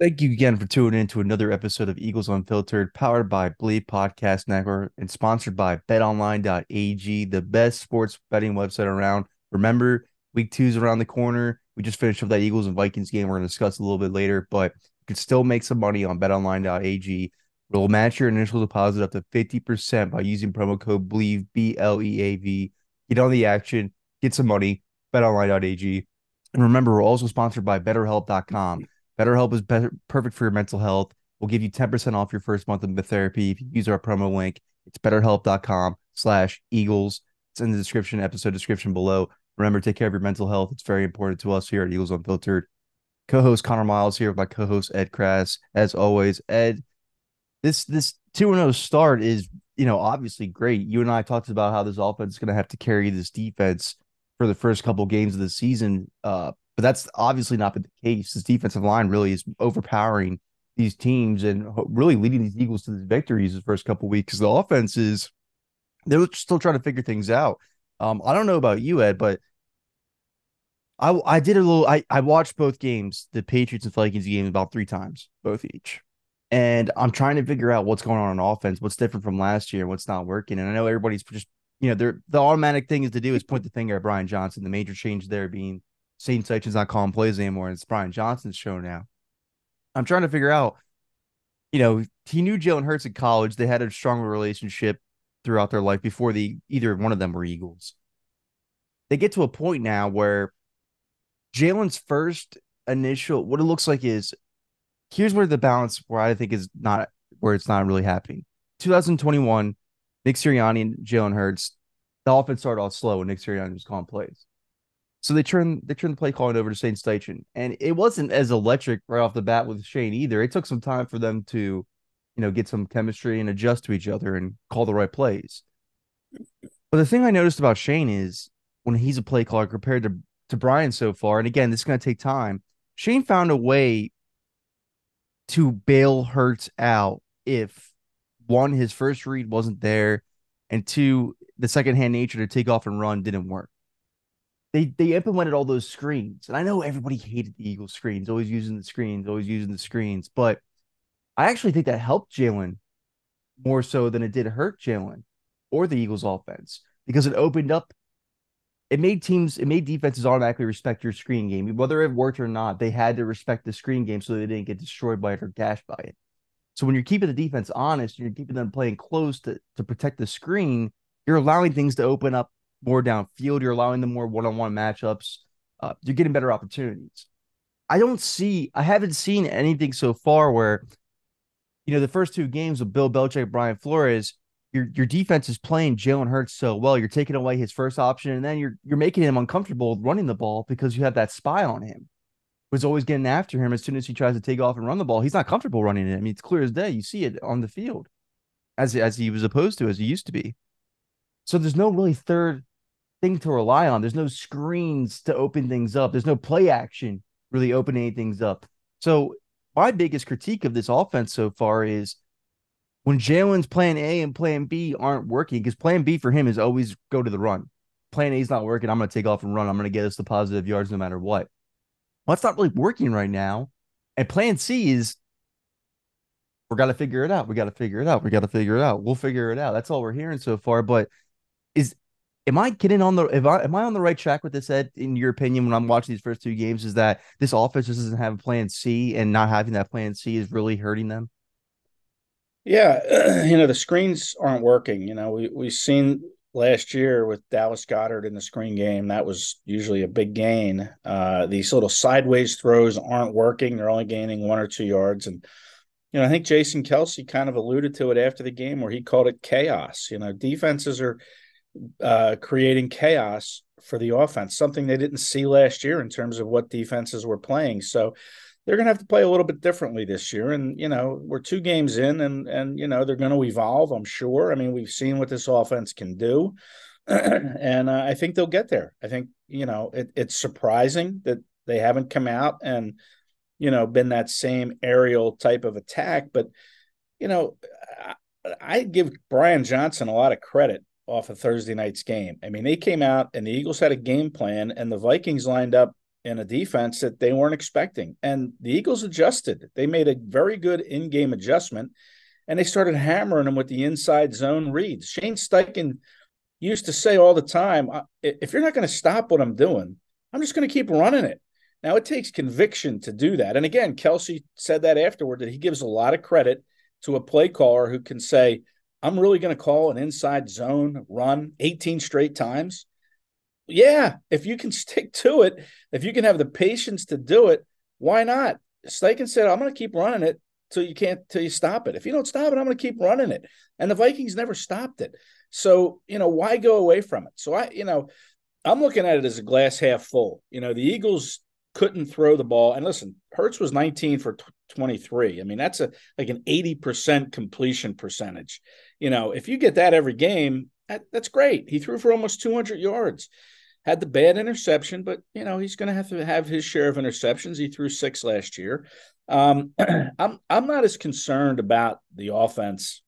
Thank you again for tuning in to another episode of Eagles Unfiltered, powered by Bleav Podcast Network and sponsored by betonline.ag, the best sports betting website around. Remember, week two is around the corner. We just finished up that Eagles and Vikings game. We're going to discuss a little bit later, but you can still make some money on betonline.ag. We'll match your initial deposit up to 50% by using promo code BLEAV, B L E A V. Get on the action, get some money, betonline.ag. And remember, we're also sponsored by betterhelp.com. BetterHelp is better, perfect for your mental health. We'll give you 10% off your first month of therapy if you use our promo link. It's betterhelp.com slash Eagles. It's in the description, episode description below. Remember, take care of your mental health. It's very important to us here at Eagles Unfiltered. Co-host Conor Myles here with my co-host Ed Kracz. As always, Ed, this this 2-0 start is, you know, obviously great. You and I talked about how this offense is going to have to carry this defense for the first couple games of the season. Uh, but that's obviously not been the case. This defensive line really is overpowering these teams and really leading these Eagles to the victories the first couple weeks. The offense is they're still trying to figure things out. Um, I don't know about you, Ed, but I I did a little. I I watched both games, the Patriots and Vikings game, about three times, both each, and I'm trying to figure out what's going on on offense, what's different from last year, what's not working. And I know everybody's just you know, they're the automatic thing is to do is point the finger at Brian Johnson. The major change there being Shane Steichen's not calling plays anymore, and it's Brian Johnson's show now. I'm trying to figure out, you know, he knew Jalen Hurts in college. They had a stronger relationship throughout their life before the either one of them were Eagles. They get to a point now where Jalen's first initial, what it looks like is here's where the balance where I think is not where it's not really happening. 2021, Nick Sirianni and Jalen Hurts, the offense started off slow when Nick Sirianni was calling plays. So they turned they turned the play calling over to Shane Steichen, and it wasn't as electric right off the bat with Shane either. It took some time for them to, you know, get some chemistry and adjust to each other and call the right plays. But the thing I noticed about Shane is when he's a play caller compared to to Brian so far, and again, this is going to take time. Shane found a way to bail Hurts out if one his first read wasn't there, and two the second hand nature to take off and run didn't work they they implemented all those screens, and I know everybody hated the Eagles screens, always using the screens, always using the screens, but I actually think that helped Jalen more so than it did hurt Jalen or the Eagles offense because it opened up. It made teams, it made defenses automatically respect your screen game, whether it worked or not. They had to respect the screen game so they didn't get destroyed by it or gashed by it. So when you're keeping the defense honest, and you're keeping them playing close to to protect the screen. You're allowing things to open up more downfield. You're allowing them more one-on-one matchups. Uh, you're getting better opportunities. I don't see. I haven't seen anything so far where, you know, the first two games with Bill Belichick, Brian Flores, your your defense is playing Jalen Hurts so well. You're taking away his first option, and then you're you're making him uncomfortable running the ball because you have that spy on him, who's always getting after him as soon as he tries to take off and run the ball. He's not comfortable running it. I mean, it's clear as day. You see it on the field, as as he was opposed to as he used to be. So there's no really third thing to rely on. There's no screens to open things up. There's no play action really opening things up. So my biggest critique of this offense so far is when Jalen's plan A and plan B aren't working, because plan B for him is always go to the run. Plan A is not working. I'm going to take off and run. I'm going to get us the positive yards no matter what. Well, that's not really working right now. And plan C is we got to figure it out. We got to figure it out. We got to figure it out. We'll figure it out. That's all we're hearing so far. But is am I getting on the if I am I on the right track with this Ed in your opinion when I'm watching these first two games is that this offense just doesn't have a plan C and not having that plan C is really hurting them? Yeah, you know, the screens aren't working. You know, we we've seen last year with Dallas Goedert in the screen game, that was usually a big gain. Uh, these little sideways throws aren't working. They're only gaining one or two yards. And, you know, I think Jason Kelce kind of alluded to it after the game where he called it chaos. You know, defenses are uh, creating chaos for the offense, something they didn't see last year in terms of what defenses were playing. So, they're going to have to play a little bit differently this year. And you know, we're two games in, and and you know they're going to evolve. I'm sure. I mean, we've seen what this offense can do, and uh, I think they'll get there. I think you know it, it's surprising that they haven't come out and you know been that same aerial type of attack, but you know, I, I give Brian Johnson a lot of credit off of Thursday night's game. I mean, they came out and the Eagles had a game plan, and the Vikings lined up in a defense that they weren't expecting. And the Eagles adjusted. They made a very good in game adjustment and they started hammering them with the inside zone reads. Shane Steichen used to say all the time if you're not going to stop what I'm doing, I'm just going to keep running it. Now, it takes conviction to do that. And again, Kelce said that afterward that he gives a lot of credit to a play caller who can say, I'm really going to call an inside zone run 18 straight times yeah, if you can stick to it, if you can have the patience to do it, why not? Steichen said, I'm going to keep running it till you can't till you stop it. If you don't stop it, I'm going to keep running it. And the Vikings never stopped it. So, you know, why go away from it? So I, you know, I'm looking at it as a glass half full. You know, the Eagles couldn't throw the ball. And listen, Hurts was 19 for 23. I mean, that's a like an 80% completion percentage. You know, if you get that every game, that, that's great. He threw for almost 200 yards had the bad interception, but you know he's going to have to have his share of interceptions. He threw six last year. Um, I'm I'm not as concerned about the offense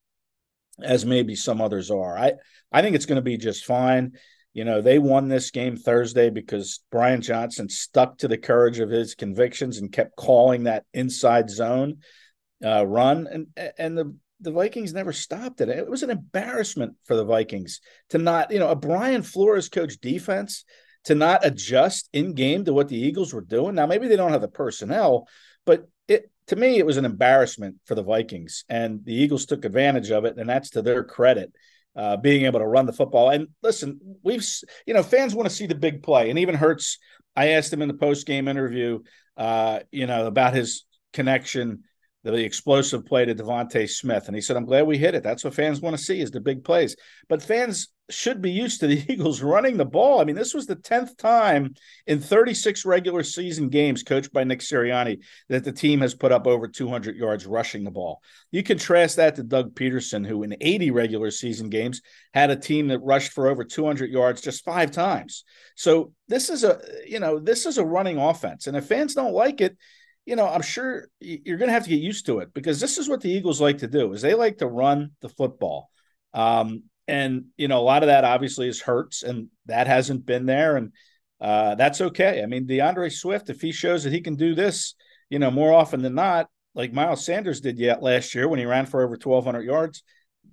as maybe some others are. I I think it's going to be just fine. You know, they won this game Thursday because Brian Johnson stuck to the courage of his convictions and kept calling that inside zone uh, run, and and the the Vikings never stopped it. It was an embarrassment for the Vikings to not, you know, a Brian Flores coach defense to not adjust in game to what the Eagles were doing. Now, maybe they don't have the personnel, but it to me, it was an embarrassment for the Vikings, and the Eagles took advantage of it, and that's to their credit. Uh, being able to run the football and listen, we've you know fans want to see the big play, and even Hurts. I asked him in the post game interview, uh, you know, about his connection the explosive play to DeVonta Smith. And he said, I'm glad we hit it. That's what fans want to see is the big plays. But fans should be used to the Eagles running the ball. I mean, this was the 10th time in 36 regular season games coached by Nick Sirianni that the team has put up over 200 yards rushing the ball. You contrast that to Doug Pederson, who in 80 regular season games had a team that rushed for over 200 yards just five times. So this is a, you know, this is a running offense. And if fans don't like it, you know, I'm sure you're going to have to get used to it because this is what the Eagles like to do is they like to run the football. Um, and you know, a lot of that obviously is Hurts, and that hasn't been there, and uh, that's okay. I mean, D'Andre Swift, if he shows that he can do this, you know, more often than not, like Miles Sanders did yet last year when he ran for over 1,200 yards,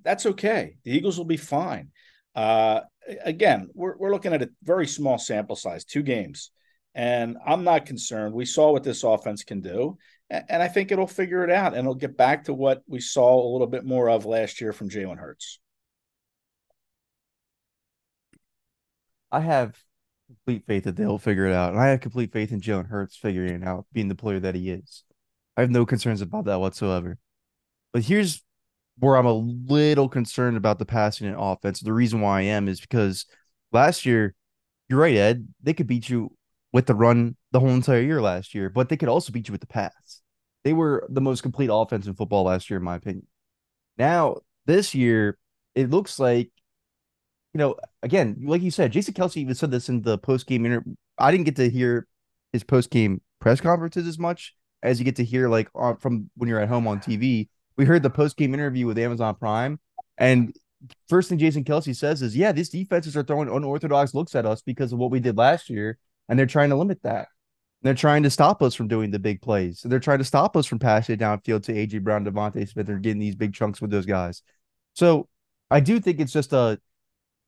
that's okay. The Eagles will be fine. Uh, again, we're we're looking at a very small sample size, two games. And I'm not concerned. We saw what this offense can do. And I think it'll figure it out and it'll get back to what we saw a little bit more of last year from Jalen Hurts. I have complete faith that they'll figure it out. And I have complete faith in Jalen Hurts figuring it out, being the player that he is. I have no concerns about that whatsoever. But here's where I'm a little concerned about the passing and offense. The reason why I am is because last year, you're right, Ed, they could beat you with the run the whole entire year last year, but they could also beat you with the pass. They were the most complete offense in football last year, in my opinion. Now, this year, it looks like, you know, again, like you said, Jason Kelce even said this in the post game interview. I didn't get to hear his post game press conferences as much as you get to hear like on, from when you're at home on TV. We heard the post game interview with Amazon Prime, and first thing Jason Kelce says is, "Yeah, these defenses are throwing unorthodox looks at us because of what we did last year, and they're trying to limit that. They're trying to stop us from doing the big plays. They're trying to stop us from passing it downfield to AJ Brown, DeVonta Smith, and getting these big chunks with those guys. So I do think it's just a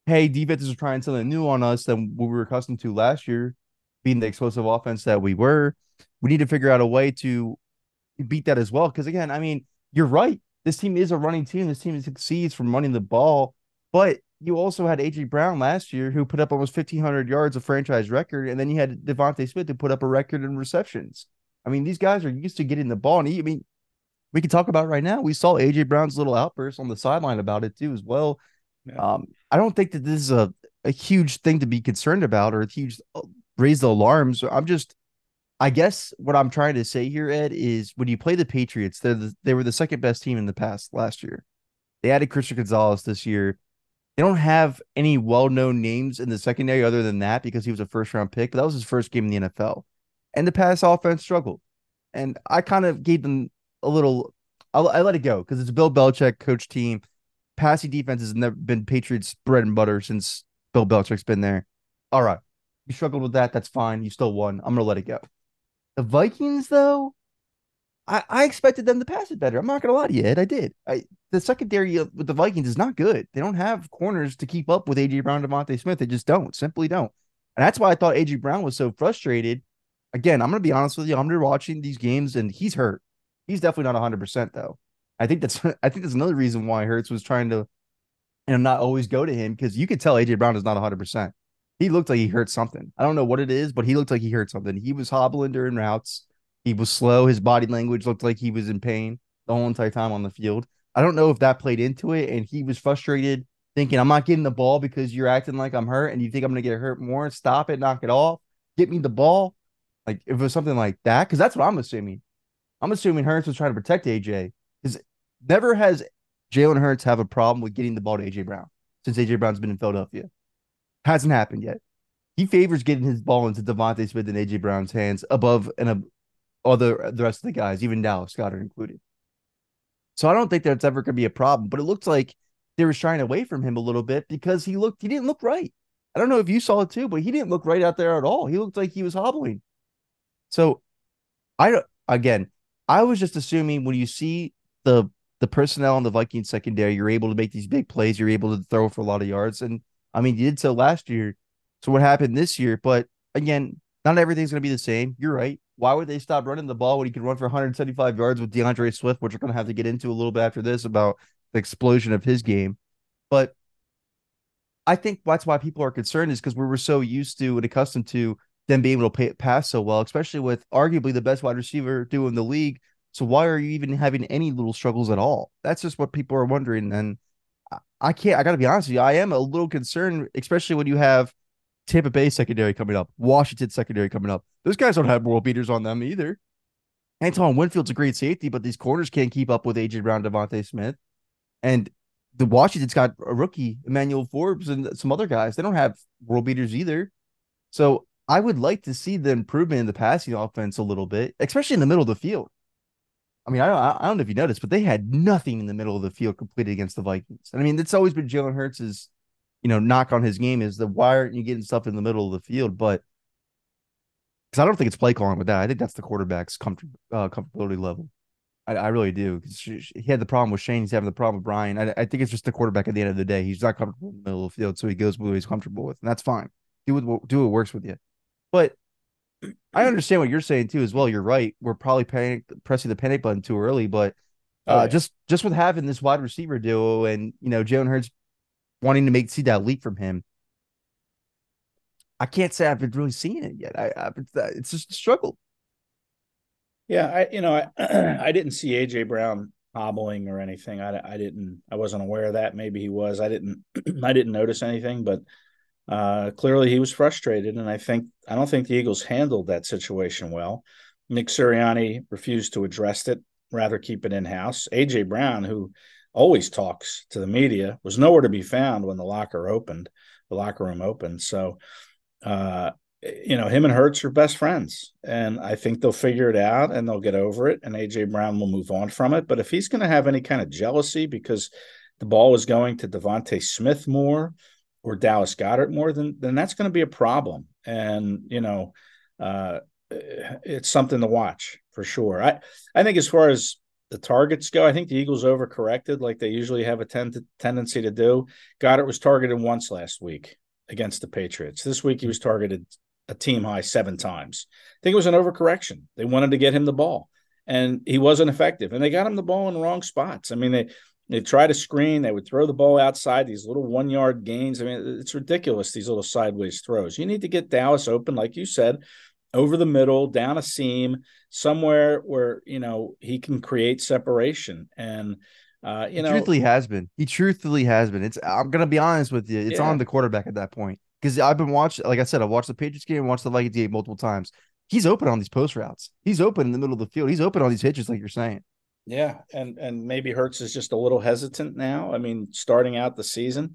hey, defenses are trying something new on us than what we were accustomed to last year, being the explosive offense that we were. We need to figure out a way to beat that as well. Because again, I mean, you're right. This team is a running team. This team succeeds from running the ball, but you also had AJ Brown last year who put up almost 1,500 yards, of franchise record, and then you had DeVonta Smith who put up a record in receptions. I mean, these guys are used to getting the ball, and he, I mean, we can talk about right now. We saw AJ Brown's little outburst on the sideline about it too, as well. Yeah. Um, I don't think that this is a a huge thing to be concerned about or a huge uh, raise the alarms. I'm just, I guess what I'm trying to say here, Ed, is when you play the Patriots, they the, they were the second best team in the past last year. They added Christian Gonzalez this year. They don't have any well-known names in the secondary other than that because he was a first-round pick, but that was his first game in the NFL. And the pass offense struggled. And I kind of gave them a little I, I let it go because it's Bill Belichick coach team. Passing defense has never been Patriots bread and butter since Bill Belichick's been there. All right. You struggled with that. That's fine. You still won. I'm gonna let it go. The Vikings, though, I, I expected them to pass it better. I'm not gonna lie to you, Ed. I did. I the secondary with the Vikings is not good. They don't have corners to keep up with AJ Brown, DeVonta Smith. They just don't. Simply don't. And that's why I thought AJ Brown was so frustrated. Again, I'm gonna be honest with you. I'm watching these games and he's hurt. He's definitely not 100 percent though. I think that's I think that's another reason why Hurts was trying to and not always go to him because you could tell AJ Brown is not 100. percent He looked like he hurt something. I don't know what it is, but he looked like he hurt something. He was hobbling during routes. He was slow. His body language looked like he was in pain the whole entire time on the field. I don't know if that played into it, and he was frustrated, thinking, "I'm not getting the ball because you're acting like I'm hurt, and you think I'm going to get hurt more. Stop it, knock it off, get me the ball." Like if it was something like that, because that's what I'm assuming. I'm assuming Hurts was trying to protect AJ because never has Jalen Hurts have a problem with getting the ball to AJ Brown since AJ Brown's been in Philadelphia. Hasn't happened yet. He favors getting his ball into DeVonta Smith and AJ Brown's hands above and other the rest of the guys, even Dallas Goedert included. So I don't think that's ever going to be a problem. But it looks like they were shying away from him a little bit because he looked he didn't look right. I don't know if you saw it too, but he didn't look right out there at all. He looked like he was hobbling. So I again, I was just assuming when you see the the personnel on the Vikings secondary, you're able to make these big plays. You're able to throw for a lot of yards, and I mean, you did so last year. So what happened this year? But again, not everything's going to be the same. You're right. Why would they stop running the ball when he could run for 175 yards with D'Andre Swift, which we're going to have to get into a little bit after this about the explosion of his game? But I think that's why people are concerned is because we were so used to and accustomed to them being able to pay, pass so well, especially with arguably the best wide receiver doing the league. So why are you even having any little struggles at all? That's just what people are wondering. And I can't. I got to be honest with you. I am a little concerned, especially when you have Tampa Bay secondary coming up, Washington secondary coming up. Those guys don't have world beaters on them either. Antoine Winfield's a great safety, but these corners can't keep up with AJ Brown, DeVonta Smith, and the Washington's got a rookie, Emmanuel Forbes, and some other guys. They don't have world beaters either. So I would like to see the improvement in the passing offense a little bit, especially in the middle of the field. I mean, I, I don't know if you noticed, but they had nothing in the middle of the field completed against the Vikings. I mean, it's always been Jalen Hurts' you know, knock on his game is the why aren't you getting stuff in the middle of the field? But because I don't think it's play calling with that. I think that's the quarterback's comfort uh, comfortability level. I, I really do. Because he had the problem with Shane. He's having the problem with Brian. I, I, think it's just the quarterback at the end of the day. He's not comfortable in the middle of the field, so he goes with what he's comfortable with, and that's fine. Do what do what works with you. But I understand what you're saying too as well. You're right. We're probably panic, pressing the panic button too early, but uh, oh, yeah. just just with having this wide receiver duo and you know Jalen Hurts wanting to make see that leap from him. I can't say I've been really seeing it yet. I, I it's just a struggle. Yeah, I you know I I didn't see AJ Brown hobbling or anything. I I didn't I wasn't aware of that. Maybe he was. I didn't I didn't notice anything, but uh, clearly he was frustrated, and I think I don't think the Eagles handled that situation well. Nick Sirianni refused to address it, rather keep it in house. AJ Brown, who always talks to the media, was nowhere to be found when the locker opened, the locker room opened. So, uh, you know, him and Hurts are best friends, and I think they'll figure it out and they'll get over it, and AJ Brown will move on from it. But if he's going to have any kind of jealousy because the ball is going to DeVonta Smith more or Dallas Goedert more, then then that's going to be a problem. And you know, uh, it's something to watch for sure. I I think as far as the targets go, I think the Eagles overcorrected like they usually have a ten- tendency to do. Goedert was targeted once last week against the Patriots. This week he was targeted a team high seven times. I think it was an overcorrection. They wanted to get him the ball, and he wasn't effective. And they got him the ball in the wrong spots. I mean, they they try to screen. They would throw the ball outside these little one yard gains. I mean, it's ridiculous these little sideways throws. You need to get Dallas open, like you said, over the middle, down a seam, somewhere where you know he can create separation. And uh, you he know, truthfully has been. He truthfully has been. It's. I'm gonna be honest with you. It's Yeah. on the quarterback at that point because I've been watching. Like I said, I've watched the Patriots game, watched the Vikings game multiple times. He's open on these post routes. He's open in the middle of the field. He's open on these hitches, like you're saying. Yeah, and and maybe Hurts is just a little hesitant now. I mean, starting out the season,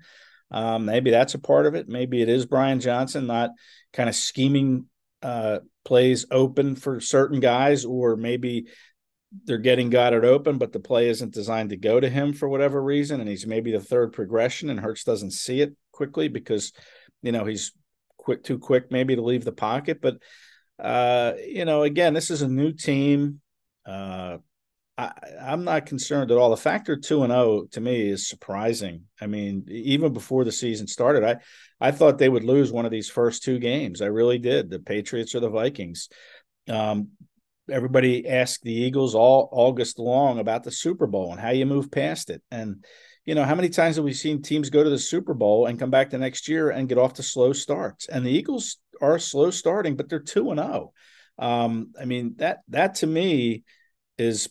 um, maybe that's a part of it. Maybe it is Brian Johnson not kind of scheming uh, plays open for certain guys, or maybe they're getting Goedert open, but the play isn't designed to go to him for whatever reason, and he's maybe the third progression, and Hurts doesn't see it quickly because you know he's quick too quick maybe to leave the pocket. But uh, you know, again, this is a new team. Uh, I, I'm not concerned at all. The factor two and zero to me is surprising. I mean, even before the season started, I I thought they would lose one of these first two games. I really did. The Patriots or the Vikings. Um, everybody asked the Eagles all August long about the Super Bowl and how you move past it. And you know, how many times have we seen teams go to the Super Bowl and come back the next year and get off to slow starts? And the Eagles are slow starting, but they're two and zero. Um, I mean that that to me is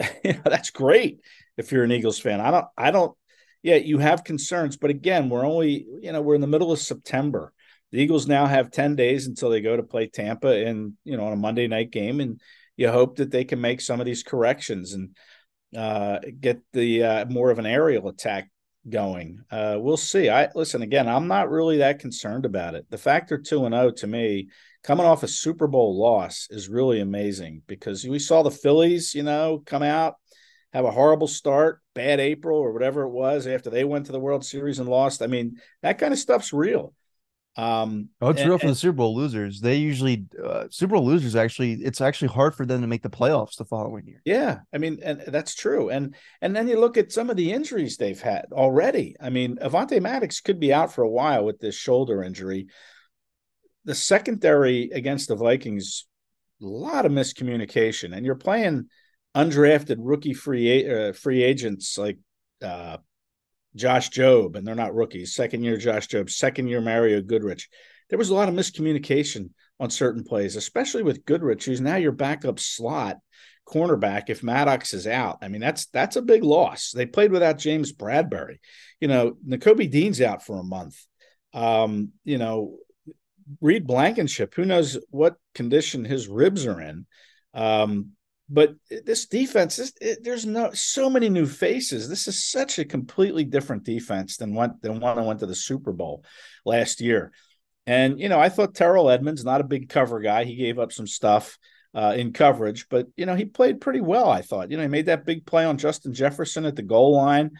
you know, that's great if you're an Eagles fan. I don't, I don't, yeah, you have concerns, but again, we're only, you know, we're in the middle of September. The Eagles now have 10 days until they go to play Tampa and, you know, on a Monday night game. And you hope that they can make some of these corrections and uh, get the uh, more of an aerial attack going. Uh, we'll see. I listen again, I'm not really that concerned about it. The factor two and oh to me coming off a Super Bowl loss is really amazing because we saw the Phillies, you know, come out, have a horrible start, bad April or whatever it was after they went to the World Series and lost. I mean, that kind of stuff's real. Um, Oh, it's and- real for and- the Super Bowl losers. They usually uh, Super Bowl losers actually. It's actually hard for them to make the playoffs the following year. Yeah, I mean, and that's true. And and then you look at some of the injuries they've had already. I mean, Avonte Maddox could be out for a while with this shoulder injury. The secondary against the Vikings, a lot of miscommunication, and you're playing undrafted rookie free uh, free agents like uh, Josh Jobe, and they're not rookies. Second year Josh Jobe, second year Mario Goodrich. There was a lot of miscommunication on certain plays, especially with Goodrich, who's now your backup slot cornerback if Maddox is out. I mean, that's that's a big loss. They played without James Bradberry. You know, Nakobe Dean's out for a month. Um, you know, Reed Blankenship, who knows what condition his ribs are in. Um, but this defense, this, it, there's no so many new faces. This is such a completely different defense than what than one that went to the Super Bowl last year. And you know, I thought Terrell Edmunds, not a big cover guy, he gave up some stuff uh, in coverage, but you know, he played pretty well. I thought. You know, he made that big play on Justin Jefferson at the goal line,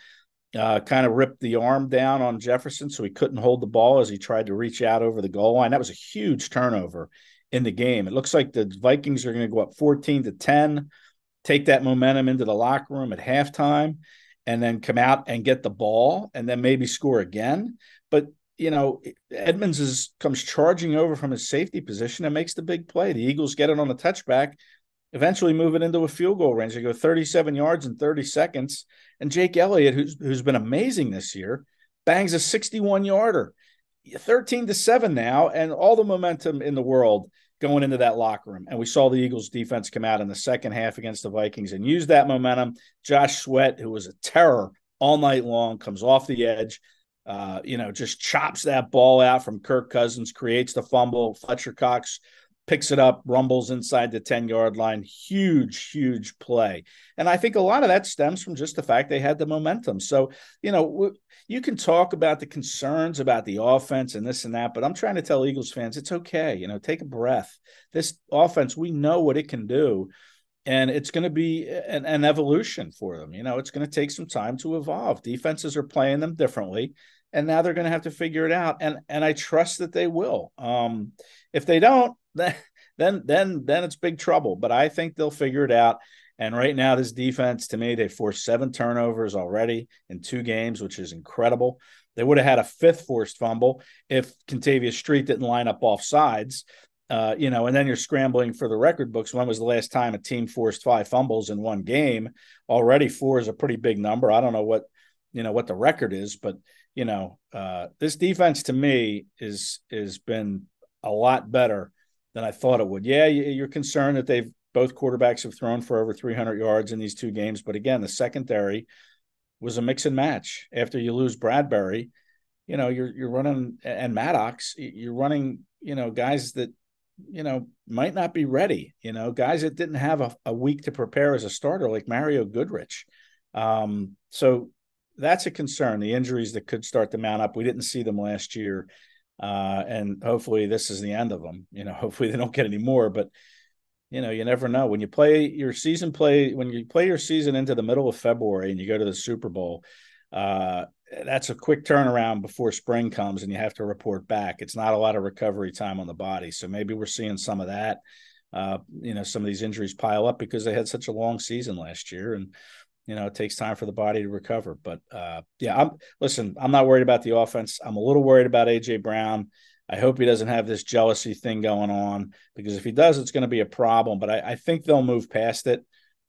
uh, kind of ripped the arm down on Jefferson, so he couldn't hold the ball as he tried to reach out over the goal line. That was a huge turnover in the game. It looks like the Vikings are going to go up 14 to 10, take that momentum into the locker room at halftime, and then come out and get the ball and then maybe score again. But you know, Edmunds is comes charging over from his safety position and makes the big play. The Eagles get it on the touchback, eventually move it into a field goal range. They go 37 yards in 30 seconds. And Jake Elliott, who's who's been amazing this year, bangs a 61 yarder. 13 to 7 now, and all the momentum in the world going into that locker room. And we saw the Eagles defense come out in the second half against the Vikings and use that momentum. Josh Sweat, who was a terror all night long, comes off the edge, uh, you know, just chops that ball out from Kirk Cousins, creates the fumble. Fletcher Cox picks it up, rumbles inside the 10 yard line. Huge, huge play. And I think a lot of that stems from just the fact they had the momentum. So, you know, you can talk about the concerns about the offense and this and that, but I'm trying to tell Eagles fans it's okay. You know, take a breath. This offense, we know what it can do. And it's going to be an, an evolution for them. You know, it's going to take some time to evolve. Defenses are playing them differently and now they're going to have to figure it out and and i trust that they will um if they don't then then then it's big trouble. But I think they'll figure it out. And right now, this defense, to me, they forced seven turnovers already in two games, which is incredible. They would have had a fifth forced fumble if Kentavius Street didn't line up off sides. Uh, you know, and then you're scrambling for the record books. When was the last time a team forced five fumbles in one game? Already four is a pretty big number. I don't know what you know what the record is, but you know, uh, this defense to me is is been a lot better than I thought it would. Yeah, you're concerned that they've both quarterbacks have thrown for over 300 yards in these two games, but again, the secondary was a mix and match. After you lose Bradberry, you know, you're you're running and Maddox, you're running, you know, guys that you know, might not be ready. You know, guys that didn't have a, a week to prepare as a starter, like Mario Goodrich. Um, so that's a concern. The injuries that could start to mount up. We didn't see them last year, uh, and hopefully this is the end of them. You know, hopefully they don't get any more. But you know, you never know. When you play your season play, when you play your season into the middle of February and you go to the Super Bowl, uh, that's a quick turnaround before spring comes and you have to report back. It's not a lot of recovery time on the body. So maybe we're seeing some of that. Uh, you know, some of these injuries pile up because they had such a long season last year and you know, it takes time for the body to recover. But uh, yeah, I'm listen, I'm not worried about the offense. I'm a little worried about AJ Brown. I hope he doesn't have this jealousy thing going on because if he does, it's going to be a problem. But I, I think they'll move past it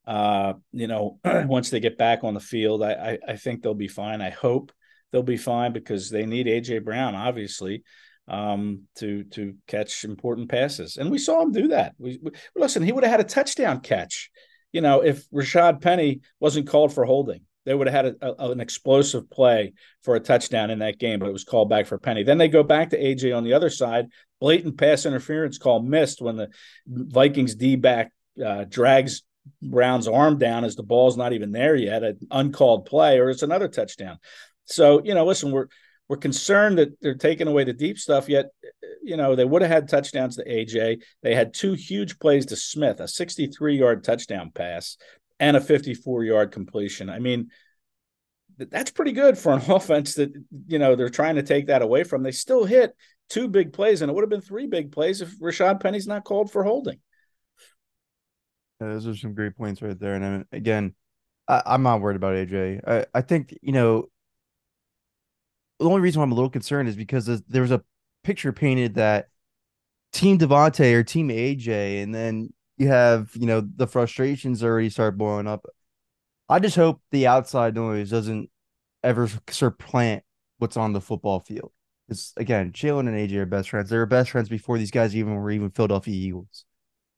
uh, you know, once they get back on the field, I, I, I think they'll be fine. I hope they'll be fine because they need AJ Brown, obviously, um, to to catch important passes, and we saw him do that. We, we listen, he would have had a touchdown catch, you know, if Rashad Penny wasn't called for holding. They would have had a, a, an explosive play for a touchdown in that game, but it was called back for Penny. Then they go back to AJ on the other side. Blatant pass interference call missed when the Vikings D back uh, drags Brown's arm down as the ball's not even there yet, an uncalled play, or it's another touchdown. So, you know, listen, we're we're concerned that they're taking away the deep stuff, yet, you know, they would have had touchdowns to AJ. They had two huge plays to Smith, a 63 yard touchdown pass and a 54 yard completion. I mean, that's pretty good for an offense that, you know, they're trying to take that away from. They still hit two big plays, and it would have been three big plays if Rashad Penny's not called for holding. Yeah, those are some great points right there. And I again, I, am not worried about AJ. I, I think, you know, the only reason why I'm a little concerned is because there was a picture painted that Team DeVonta or Team AJ, and then you have, you know, the frustrations already start blowing up. I just hope the outside noise doesn't ever supplant what's on the football field. Because again, Jalen and AJ are best friends. They were best friends before these guys even were even Philadelphia Eagles.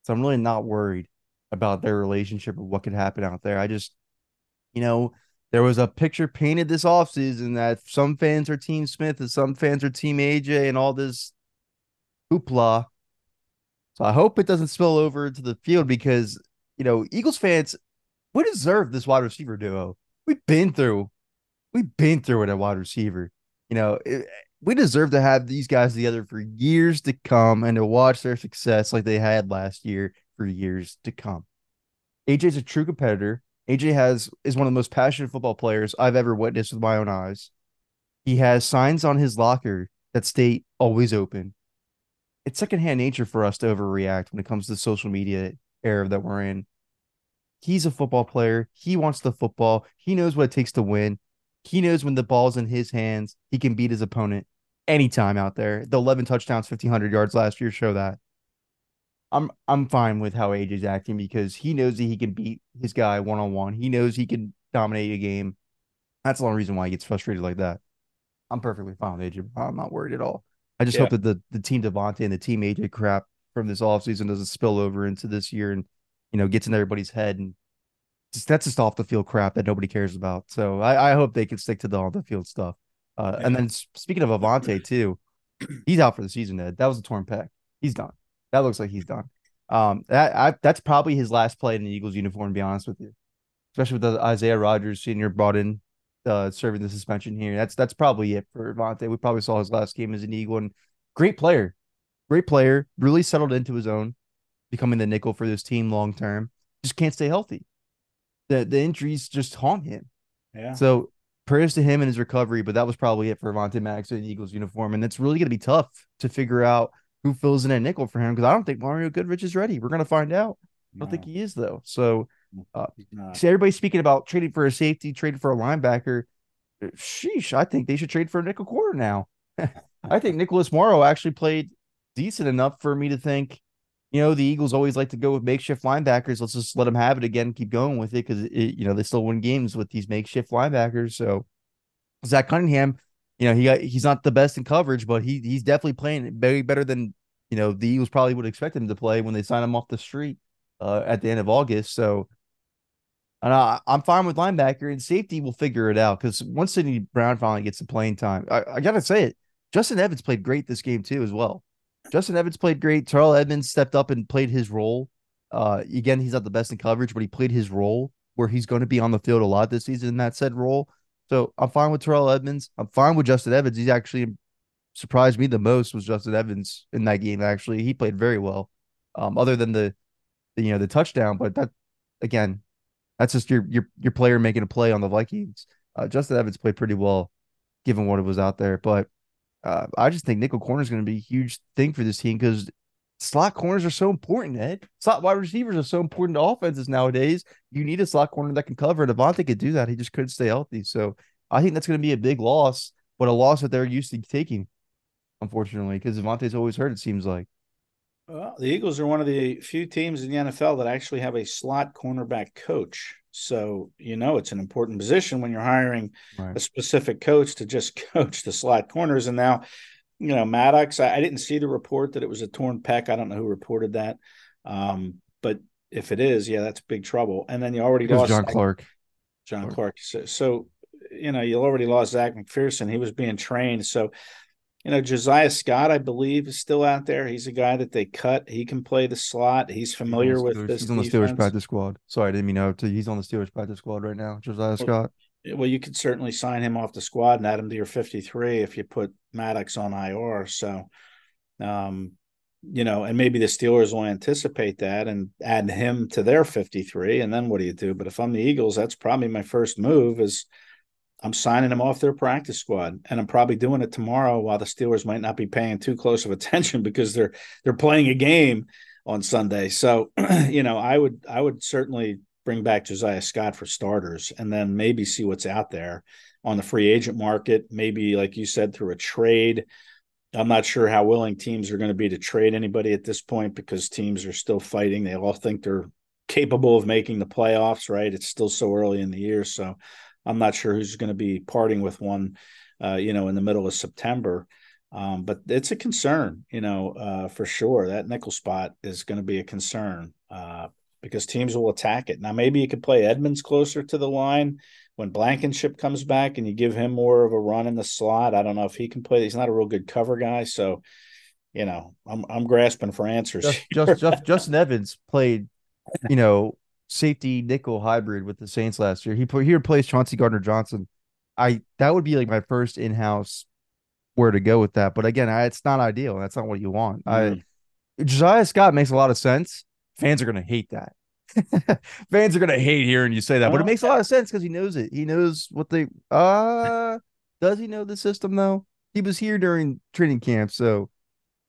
So I'm really not worried about their relationship or what could happen out there. I just, you know, there was a picture painted this offseason that some fans are Team Smith and some fans are Team AJ and all this hoopla. So I hope it doesn't spill over to the field because, you know, Eagles fans, we deserve this wide receiver duo. We've been through, we've been through it at wide receiver. You know, it, we deserve to have these guys together for years to come and to watch their success like they had last year for years to come. AJ's a true competitor. AJ has is one of the most passionate football players I've ever witnessed with my own eyes. He has signs on his locker that state always open. It's secondhand nature for us to overreact when it comes to the social media era that we're in. He's a football player. He wants the football. He knows what it takes to win. He knows when the ball's in his hands, he can beat his opponent anytime out there. The 11 touchdowns, 1,500 yards last year show that. I'm I'm fine with how AJ's acting because he knows that he can beat his guy one on one. He knows he can dominate a game. That's the only reason why he gets frustrated like that. I'm perfectly fine with AJ. I'm not worried at all. I just yeah. hope that the the team DeVonta and the team AJ crap from this offseason doesn't spill over into this year and you know gets in everybody's head and just that's just off the field crap that nobody cares about. So I, I hope they can stick to the on the field stuff. Uh, yeah. And then speaking of Avonte too, he's out for the season. Ed. That was a torn pec. He's done. That looks like he's done. Um, that I, that's probably his last play in the Eagles uniform. To be honest with you, especially with the Isaiah Rodgers Senior brought in, uh, serving the suspension here. That's that's probably it for Avonte. We probably saw his last game as an Eagle and great player, great player. Really settled into his own, becoming the nickel for this team long term. Just can't stay healthy. The the injuries just haunt him. Yeah. So prayers to him and his recovery. But that was probably it for Avonte Maddox in the Eagles uniform, and it's really going to be tough to figure out who fills in at nickel for him because I don't think Mario Goodrich is ready. We're gonna find out. I don't think he is though. So, uh, see everybody's speaking about trading for a safety, trading for a linebacker. Sheesh, I think they should trade for a nickel corner now. I think Nicholas Morrow actually played decent enough for me to think, you know, the Eagles always like to go with makeshift linebackers. Let's just let them have it again, keep going with it because you know they still win games with these makeshift linebackers. So Zach Cunningham, you know, he he's not the best in coverage, but he he's definitely playing very better than you know the Eagles probably would expect him to play when they sign him off the street uh, at the end of August. So and I, am fine with linebacker and safety. We'll figure it out because once Sydney Brown finally gets the playing time, I, I, gotta say it. Justin Evans played great this game too, as well. Justin Evans played great. Terrell Edmunds stepped up and played his role. Uh, again, he's not the best in coverage, but he played his role where he's going to be on the field a lot this season in that said role. So I'm fine with Terrell Edmunds. I'm fine with Justin Evans. He's actually surprised me the most was Justin Evans in that game. Actually, he played very well. Um, other than the, the you know the touchdown, but that again, that's just your your your player making a play on the Vikings. Uh, Justin Evans played pretty well, given what it was out there. But uh, I just think nickel corner is going to be a huge thing for this team because slot corners are so important. Ed, slot wide receivers are so important to offenses nowadays. You need a slot corner that can cover. Davante could do that. He just couldn't stay healthy. So I think that's going to be a big loss, but a loss that they're used to taking, unfortunately, because Davante's always hurt. It seems like. Well, the Eagles are one of the few teams in the NFL that actually have a slot cornerback coach. So, you know, it's an important position when you're hiring right. a specific coach to just coach the slot corners. And now, you know, Maddox, I, I, didn't see the report that it was a torn pec. I don't know who reported that. Um, but if it is, yeah, that's big trouble. And then you already lost John Clark. John Clark. So, so, you know, you already lost Zech McPhearson. He was being trained. So, you know, Josiah Scott, I believe, is still out there. He's a guy that they cut. He can play the slot. He's familiar he's with this. He's on the Steelers practice squad. Sorry, I didn't mean to. He's on the Steelers practice squad right now. Josiah Scott. Well, you could certainly sign him off the squad and add him to your 53 if you put Maddox on IR. So, um, you know, and maybe the Steelers will anticipate that and add him to their 53. And then what do you do? But if I'm the Eagles, that's probably my first move is – I'm signing him off their practice squad, and I'm probably doing it tomorrow while the Steelers might not be paying too close of attention because they're they're playing a game on Sunday. So, you know, I would I would certainly bring back Josiah Scott for starters, and then maybe see what's out there on the free agent market. Maybe, like you said, through a trade. I'm not sure how willing teams are going to be to trade anybody at this point because teams are still fighting. They all think they're capable of making the playoffs, right? It's still so early in the year, so I'm not sure who's going to be parting with one, uh, you know, in the middle of September. Um, but it's a concern, you know, uh, for sure. That nickel spot is going to be a concern uh, because teams will attack it. Now, maybe you could play Edmunds closer to the line when Blankenship comes back and you give him more of a run in the slot. I don't know if he can play. He's not a real good cover guy. So, you know, I'm I'm grasping for answers. Just, just, just Justin Evans played, you know, safety nickel hybrid with the Saints last year. He he replaced Chauncey Gardner Johnson. I that would be like my first in house where to go with that. But again, I, it's not ideal. That's not what you want. Mm-hmm. I Josiah Scott makes a lot of sense. Fans are gonna hate that. Fans are gonna hate hearing you say that, but it makes a lot of sense because he knows it. He knows what they uh does he know the system though? He was here during training camp, so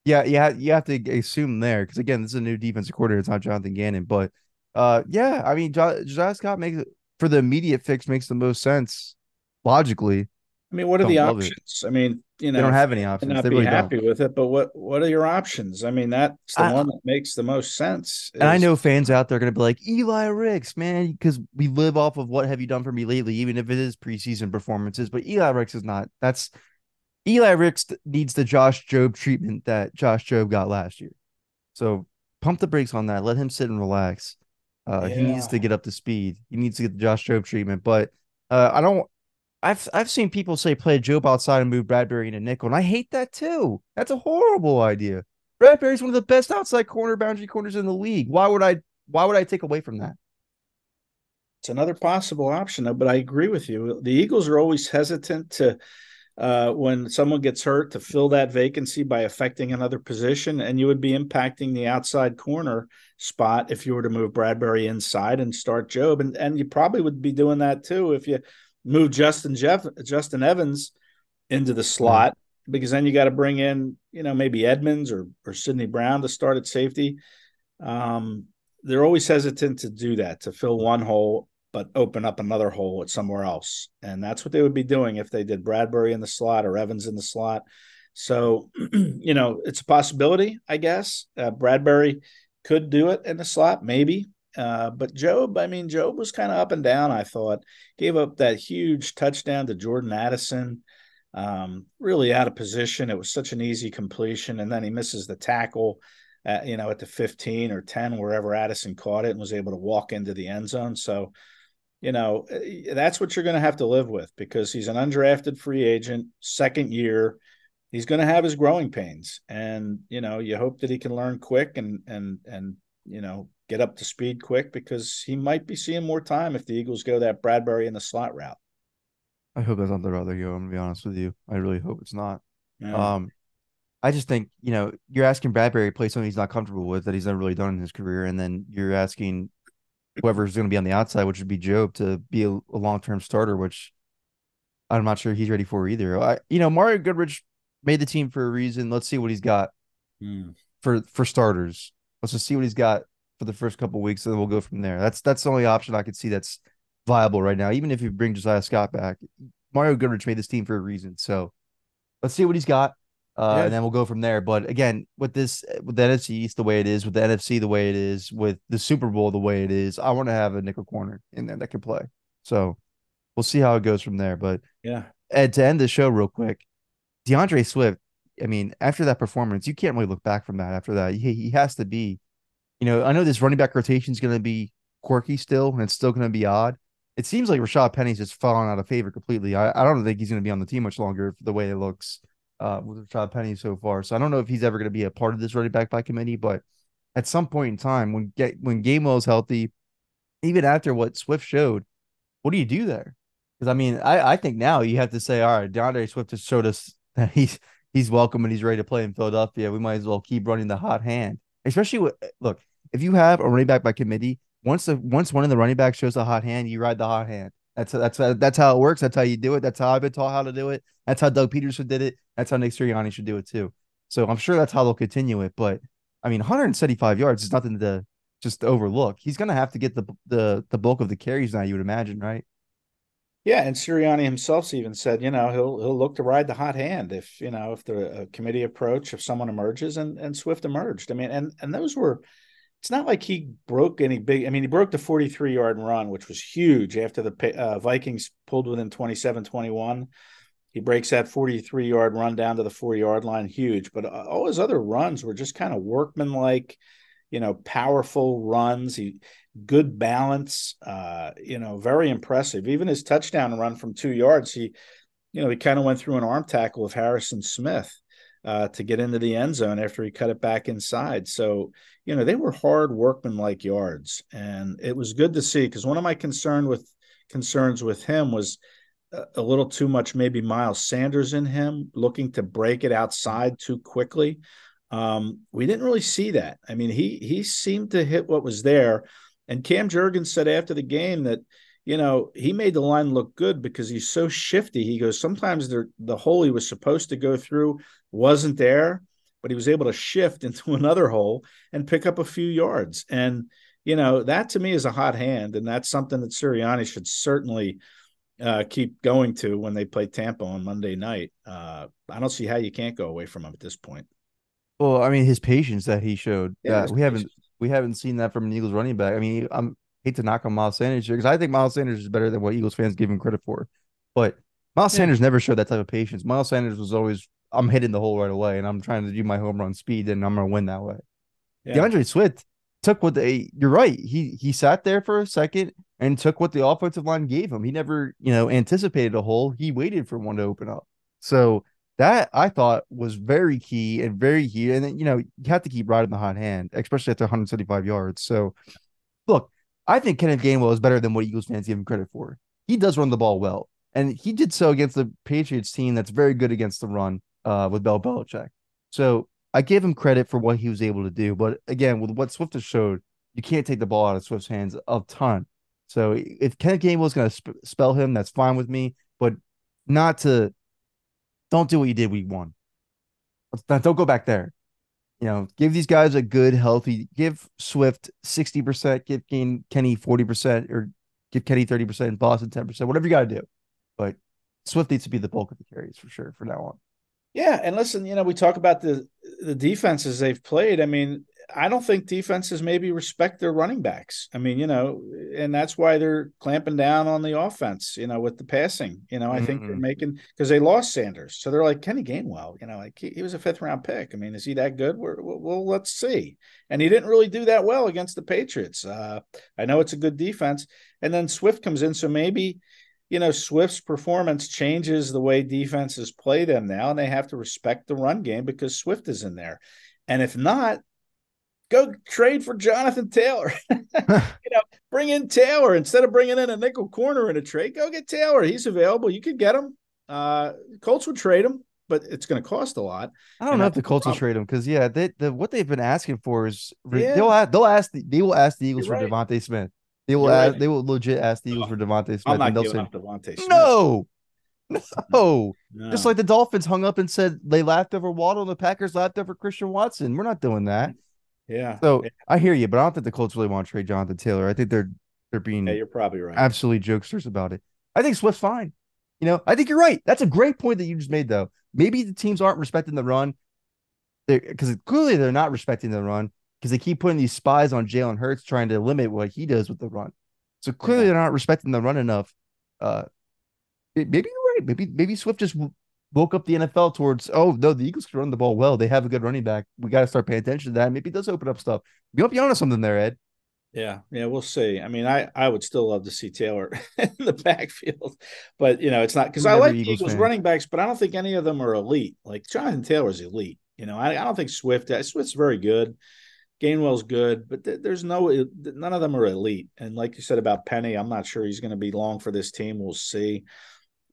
yeah, yeah, you have to assume there because again, this is a new defensive coordinator. It's not Jonathan Gannon, but uh, yeah, I mean, Josiah Scott makes it for the immediate fix makes the most sense logically. I mean, what are the options? It. I mean, you know, they don't have any options. Not they be really happy don't. with it, but what what are your options? I mean, that's the I, one that makes the most sense. Is... And I know fans out there are going to be like Eli Ricks, man, because we live off of what have you done for me lately, even if it is preseason performances. But Eli Ricks is not. That's Eli Ricks needs the Josh Jobe treatment that Josh Jobe got last year. So pump the brakes on that. Let him sit and relax. Uh, yeah. He needs to get up to speed. He needs to get the Josh Jobe treatment. But uh, I don't. I've I've seen people say play Jobe outside and move Bradberry into nickel, and I hate that too. That's a horrible idea. Bradberry's one of the best outside corner boundary corners in the league. Why would I? Why would I take away from that? It's another possible option. But I agree with you. The Eagles are always hesitant to uh, when someone gets hurt to fill that vacancy by affecting another position, and you would be impacting the outside corner spot if you were to move Bradberry inside and start Jobe, and and you probably would be doing that too if you move Justin Jeff Justin Evans into the slot because then you got to bring in, you know, maybe Edmunds or or Sydney Brown to start at safety. Um, they're always hesitant to do that to fill one hole but open up another hole at somewhere else. And that's what they would be doing if they did Bradberry in the slot or Evans in the slot. So, you know, it's a possibility, I guess. Uh, Bradberry could do it in the slot, maybe. Uh, but Jobe, I mean, Jobe was kind of up and down, I thought. Gave up that huge touchdown to Jordan Addison. Um, really out of position. It was such an easy completion. And then he misses the tackle, at, you know, at the 15 or 10, wherever Addison caught it and was able to walk into the end zone. So, you know, eh, that's what you're going to have to live with because he's an undrafted free agent, second year. He's going to have his growing pains, and you know, you hope that he can learn quick and and and you know get up to speed quick because he might be seeing more time if the Eagles go that Bradberry in the slot route. I hope that's not the route they go. I'm gonna be honest with you. I really hope it's not. Yeah. Um, I just think you know you're asking Bradberry to play something he's not comfortable with that he's never really done in his career, and then you're asking whoever's going to be on the outside, which would be Jobe, to be a, a long term starter, which I'm not sure he's ready for either. I, you know, Mario Goodrich made the team for a reason. Let's see what he's got mm. for for starters. Let's just see what he's got for the first couple weeks, and then we'll go from there. That's that's the only option I could see that's viable right now. Even if you bring Josiah Scott back, Mario Goodrich made this team for a reason. So let's see what he's got. Uh, yeah. and then we'll go from there. But again, with this, with the NFC East the way it is, with the NFC the way it is, with the Super Bowl the way it is, I want to have a nickel corner in there that can play. So we'll see how it goes from there. But yeah, and to end the show real quick, D'Andre Swift. I mean, after that performance, you can't really look back from that. After that, he he has to be. You know, I know this running back rotation is going to be quirky still, and it's still going to be odd. It seems like Rashaad Penny's just fallen out of favor completely. I, I don't think he's going to be on the team much longer the way it looks uh, with Rashaad Penny so far. So I don't know if he's ever going to be a part of this running back by committee, but at some point in time, when get when Gainwell is healthy, even after what Swift showed, what do you do there? Because I mean, I, I think now you have to say, all right, D'Andre Swift has showed us that he's he's welcome and he's ready to play in Philadelphia. We might as well keep running the hot hand, especially with eh, look if you have a running back by committee. Once the once one of the running backs shows a hot hand, you ride the hot hand. That's that's that's how it works. That's how you do it. That's how I've been taught how to do it. That's how Doug Pederson did it. That's how Nick Sirianni should do it too. So I'm sure that's how they'll continue it. But I mean, 175 yards is nothing to just overlook. He's going to have to get the the the bulk of the carries now. You would imagine, right? Yeah, and Sirianni himself even said, you know, he'll he'll look to ride the hot hand if you know if the committee approach if someone emerges and and Swift emerged. I mean, and and those were it's not like he broke any big. I mean, he broke the 43 yard run, which was huge after the uh, Vikings pulled within 27 21. He breaks that 43 yard run down to the four yard line, huge. But uh, all his other runs were just kind of workmanlike, you know, powerful runs. He good balance, uh, you know, very impressive. Even his touchdown run from two yards, he, you know, he kind of went through an arm tackle of Harrison Smith uh, to get into the end zone after he cut it back inside. So, you know, they were hard workman like yards, and it was good to see because one of my concern with concerns with him was a, a little too much maybe Miles Sanders in him, looking to break it outside too quickly. Um, we didn't really see that. I mean, he he seemed to hit what was there. And Cam Jurgens said after the game that you know, he made the line look good because he's so shifty. He goes, sometimes the, the hole he was supposed to go through wasn't there, but he was able to shift into another hole and pick up a few yards. And, you know, that to me is a hot hand. And that's something that Sirianni should certainly uh, keep going to when they play Tampa on Monday night. Uh, I don't see how you can't go away from him at this point. Well, I mean, his patience that he showed, yeah, we haven't we haven't seen that from an Eagles running back. I mean, I'm hate to knock on Miles Sanders here because I think Miles Sanders is better than what Eagles fans give him credit for. But Miles yeah. Sanders never showed that type of patience. Miles Sanders was always, I'm hitting the hole right away and I'm trying to do my home run speed and I'm going to win that way. Yeah. D'Andre Swift took what they, you're right. He, he sat there for a second and took what the offensive line gave him. He never, you know, anticipated a hole. He waited for one to open up. So that I thought was very key and very key. And then, you know, you have to keep riding the hot hand, especially after 175 yards. So look, I think Kenneth Gainwell is better than what Eagles fans give him credit for. He does run the ball well, and he did so against the Patriots team that's very good against the run uh, with Bill Belichick. So I gave him credit for what he was able to do. But again, with what Swift has showed, you can't take the ball out of Swift's hands a ton. So if Kenneth Gainwell is going to sp- spell him, that's fine with me. But not to don't do what you did week one. don't go back there. You know, give these guys a good, healthy. Give Swift sixty percent. Give Kenny forty percent, or give Kenny thirty percent. Boston ten percent. Whatever you got to do, but Swift needs to be the bulk of the carries for sure for now on. Yeah, and listen, you know, we talk about the the defenses they've played. I mean, I don't think defenses maybe respect their running backs. I mean, you know, and that's why they're clamping down on the offense, you know, with the passing. You know, I mm-hmm. think they're making because they lost Sanders. So they're like Kenny Gainwell, you know, like he, he was a fifth round pick. I mean, is he that good? We're, well, well, let's see. And he didn't really do that well against the Patriots. Uh, I know it's a good defense. And then Swift comes in. So maybe, you know, Swift's performance changes the way defenses play them now, and they have to respect the run game because Swift is in there. And if not, go trade for Jonathan Taylor. you know, bring in Taylor instead of bringing in a nickel corner in a trade. Go get Taylor. He's available. You could get him. Uh, Colts would trade him, but it's going to cost a lot. I don't know if the Colts will trade him because yeah, they, the what they've been asking for is yeah. they'll ask, they'll ask the, they will ask the Eagles You're for right. DeVonta Smith. They will ask, they will legit ask the Eagles for DeVonta Smith. I'm not and they'll say, DeVonta Smith. No. No. no. Just like the Dolphins hung up and said they laughed over Waddle and the Packers laughed over Christian Watson. We're not doing that. Yeah. So yeah. I hear you, but I don't think the Colts really want to trade Jonathan Taylor. I think they're they're being yeah, you're probably right. Absolutely jokesters about it. I think Swift's fine. You know, I think you're right. That's a great point that you just made, though. Maybe the teams aren't respecting the run because clearly they're not respecting the run because they keep putting these spies on Jalen Hurts trying to limit what he does with the run. So clearly yeah. they're not respecting the run enough. Uh, maybe you're right. Maybe maybe Swift just woke up the NFL towards oh no, the Eagles can run the ball well. They have a good running back. We got to start paying attention to that. Maybe it does open up stuff. You might be onto something there, Ed. Yeah, yeah, we'll see. I mean, I I would still love to see Taylor in the backfield, but you know, it's not because I like Eagles, Eagles running backs, but I don't think any of them are elite. Like Jonathan Taylor's elite. You know, I, I don't think Swift. Swift's very good. Gainwell's good, but th- there's no none of them are elite. And like you said about Penny, I'm not sure he's going to be long for this team. We'll see.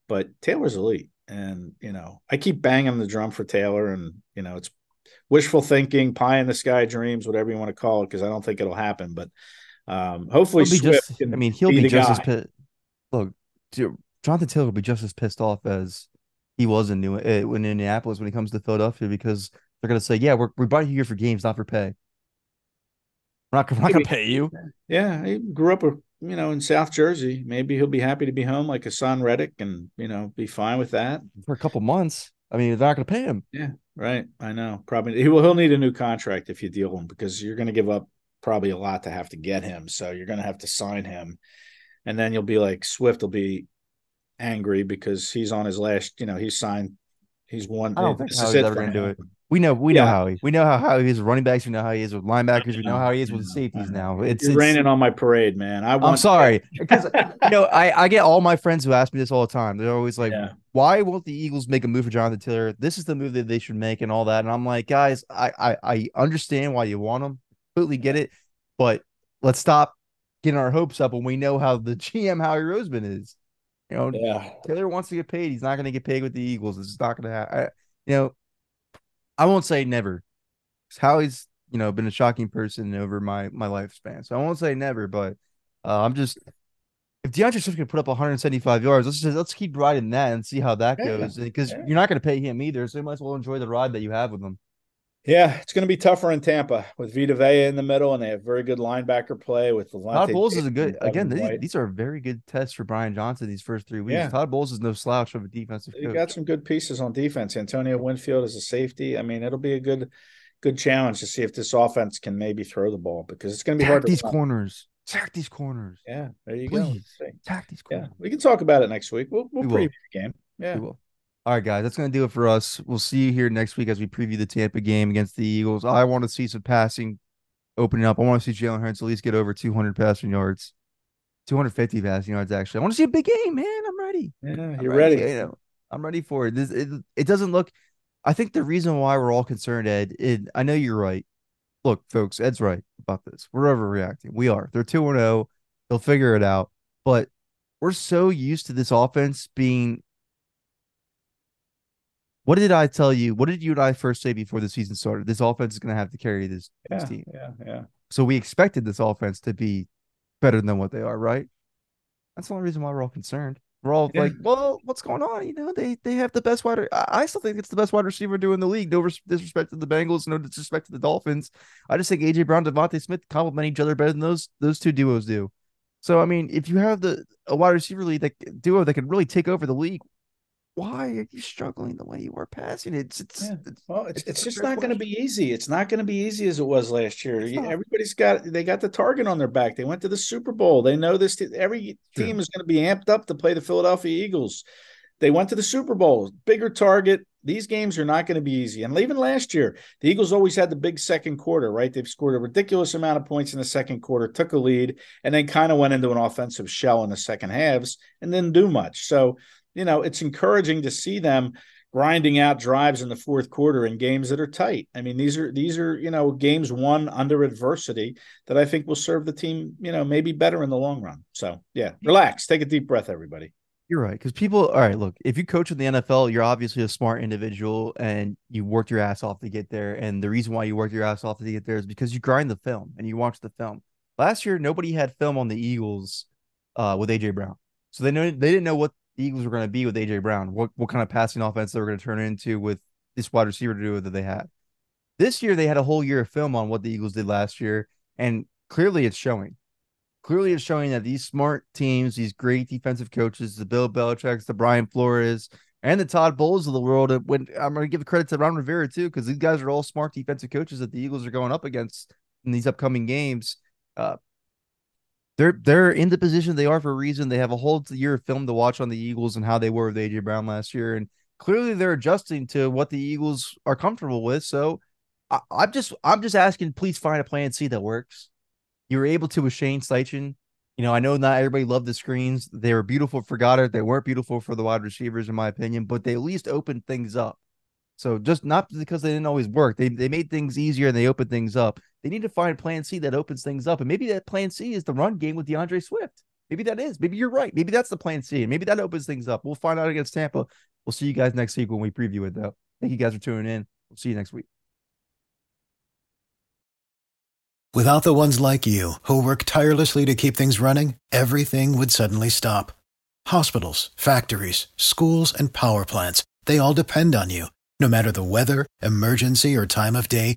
But Taylor's elite, and you know, I keep banging the drum for Taylor, and you know, it's wishful thinking, pie in the sky dreams, whatever you want to call it, because I don't think it'll happen. But um, hopefully, just, I mean, he'll be, be just guy. as pissed. Look, Jonathan Taylor will be just as pissed off as he was in New uh, in Indianapolis when he comes to Philadelphia because they're going to say, "Yeah, we're we brought you here for games, not for pay." We're not, we're not going to pay you. Yeah, he grew up, you know, in South Jersey. Maybe he'll be happy to be home like Haason Reddick and, you know, be fine with that. For a couple months. I mean, they're not going to pay him. Yeah, right. I know. Probably he will. He'll need a new contract if you deal him because you're going to give up probably a lot to have to get him. So you're going to have to sign him, and then you'll be like Swift will be angry because he's on his last. You know, he's signed. He's one. I don't think he's ever going to do it. We know we yeah. know how he we know how, how he is with running backs. We know how he is with linebackers. We know how he is with safeties now. It's, You're it's, raining on my parade, man. I am sorry because you know I I get all my friends who ask me this all the time. They're always like, yeah. "Why won't the Eagles make a move for Jonathan Taylor? This is the move that they should make, and all that." And I'm like, guys, I I, I understand why you want him. Completely get it, but let's stop getting our hopes up when we know how the GM Howie Roseman is. You know, yeah. Taylor wants to get paid. He's not going to get paid with the Eagles. It's not going to happen. You know, I won't say never. Howie's, you know, been a shocking person over my my lifespan. So I won't say never, but uh, I'm just if D'Andre Swift can put up 175 yards, let's just let's keep riding that and see how that yeah, goes. Because yeah. you're not going to pay him either, so you might as well enjoy the ride that you have with him. Yeah, it's going to be tougher in Tampa with Vita Vea in the middle, and they have very good linebacker play with the Todd Bowles is a good again. These, these, are very good tests for Brian Johnson these first three weeks. Yeah. Todd Bowles is no slouch of a defensive. You got some good pieces on defense. Antonio Winfield is a safety. I mean, it'll be a good, good challenge to see if this offense can maybe throw the ball because it's going to be hard. These corners, attack these corners. Yeah, there you Please, go. Attack these corners. Yeah, we can talk about it next week. We'll we'll we preview the game. Yeah, we will. All right, guys, that's going to do it for us. We'll see you here next week as we preview the Tampa game against the Eagles. I want to see some passing opening up. I want to see Jalen Hurts at least get over 200 passing yards, 250 passing yards, actually. I want to see a big game, man. I'm ready. Yeah, I'm you're ready. ready. You know, I'm ready for it. This, it. It doesn't look, I think the reason why we're all concerned, Ed, it, I know you're right. Look, folks, Ed's right about this. We're overreacting. We are. They're 2 0. They'll figure it out. But we're so used to this offense being what did I tell you? What did you and I first say before the season started? This offense is going to have to carry this, yeah, this team. Yeah, yeah. So we expected this offense to be better than what they are, right? That's the only reason why we're all concerned. We're all yeah. like, well, what's going on? You know, they they have the best wide. I still think it's the best wide receiver doing in the league. No disrespect to the Bengals, no disrespect to the Dolphins. I just think AJ Brown, DeVonta Smith complement each other better than those those two duos do. So I mean, if you have the a wide receiver league that duo that can really take over the league, why are you struggling the way you were passing? It's it's yeah. well, it's, it's, it's just not going to be easy. It's not going to be easy as it was last year. Everybody's got they got the target on their back. They went to the Super Bowl. They know this. Every team is going to be amped up to play the Philadelphia Eagles. They went to the Super Bowl, bigger target. These games are not going to be easy. And even last year, the Eagles always had the big second quarter, right? They've scored a ridiculous amount of points in the second quarter, took a lead, and then kind of went into an offensive shell in the second halves and didn't do much. So you know, it's encouraging to see them grinding out drives in the fourth quarter in games that are tight. I mean, these are these are you know games won under adversity that I think will serve the team you know maybe better in the long run. So yeah, relax, take a deep breath, everybody. You're right because people. All right, look, if you coach in the NFL, you're obviously a smart individual and you worked your ass off to get there. And the reason why you worked your ass off to get there is because you grind the film and you watch the film. Last year, nobody had film on the Eagles uh, with AJ Brown, so they know they didn't know what the Eagles were going to be with AJ Brown, what what kind of passing offense they were going to turn into with this wide receiver duo that they had. This year they had a whole year of film on what the Eagles did last year, and clearly it's showing. Clearly it's showing that these smart teams, these great defensive coaches, the Bill Belichick's, the Brian Flores, and the Todd Bowles of the world. When I'm going to give credit to Ron Rivera too, because these guys are all smart defensive coaches that the Eagles are going up against in these upcoming games. Uh, they're they're in the position they are for a reason. They have a whole year of film to watch on the Eagles and how they were with AJ Brown last year, and clearly they're adjusting to what the Eagles are comfortable with. So I, am just I'm just asking, please find a plan C that works. You were able to with Shane Steichen. You know, I know not everybody loved the screens. They were beautiful for Goedert. They weren't beautiful for the wide receivers, in my opinion, but they at least opened things up. So just not because they didn't always work, they they made things easier and they opened things up. They need to find plan C that opens things up. And maybe that plan C is the run game with D'Andre Swift. Maybe that is. Maybe you're right. Maybe that's the plan C. And maybe that opens things up. We'll find out against Tampa. We'll see you guys next week when we preview it, though. Thank you guys for tuning in. We'll see you next week. Without the ones like you who work tirelessly to keep things running, everything would suddenly stop. Hospitals, factories, schools, and power plants, they all depend on you. No matter the weather, emergency, or time of day,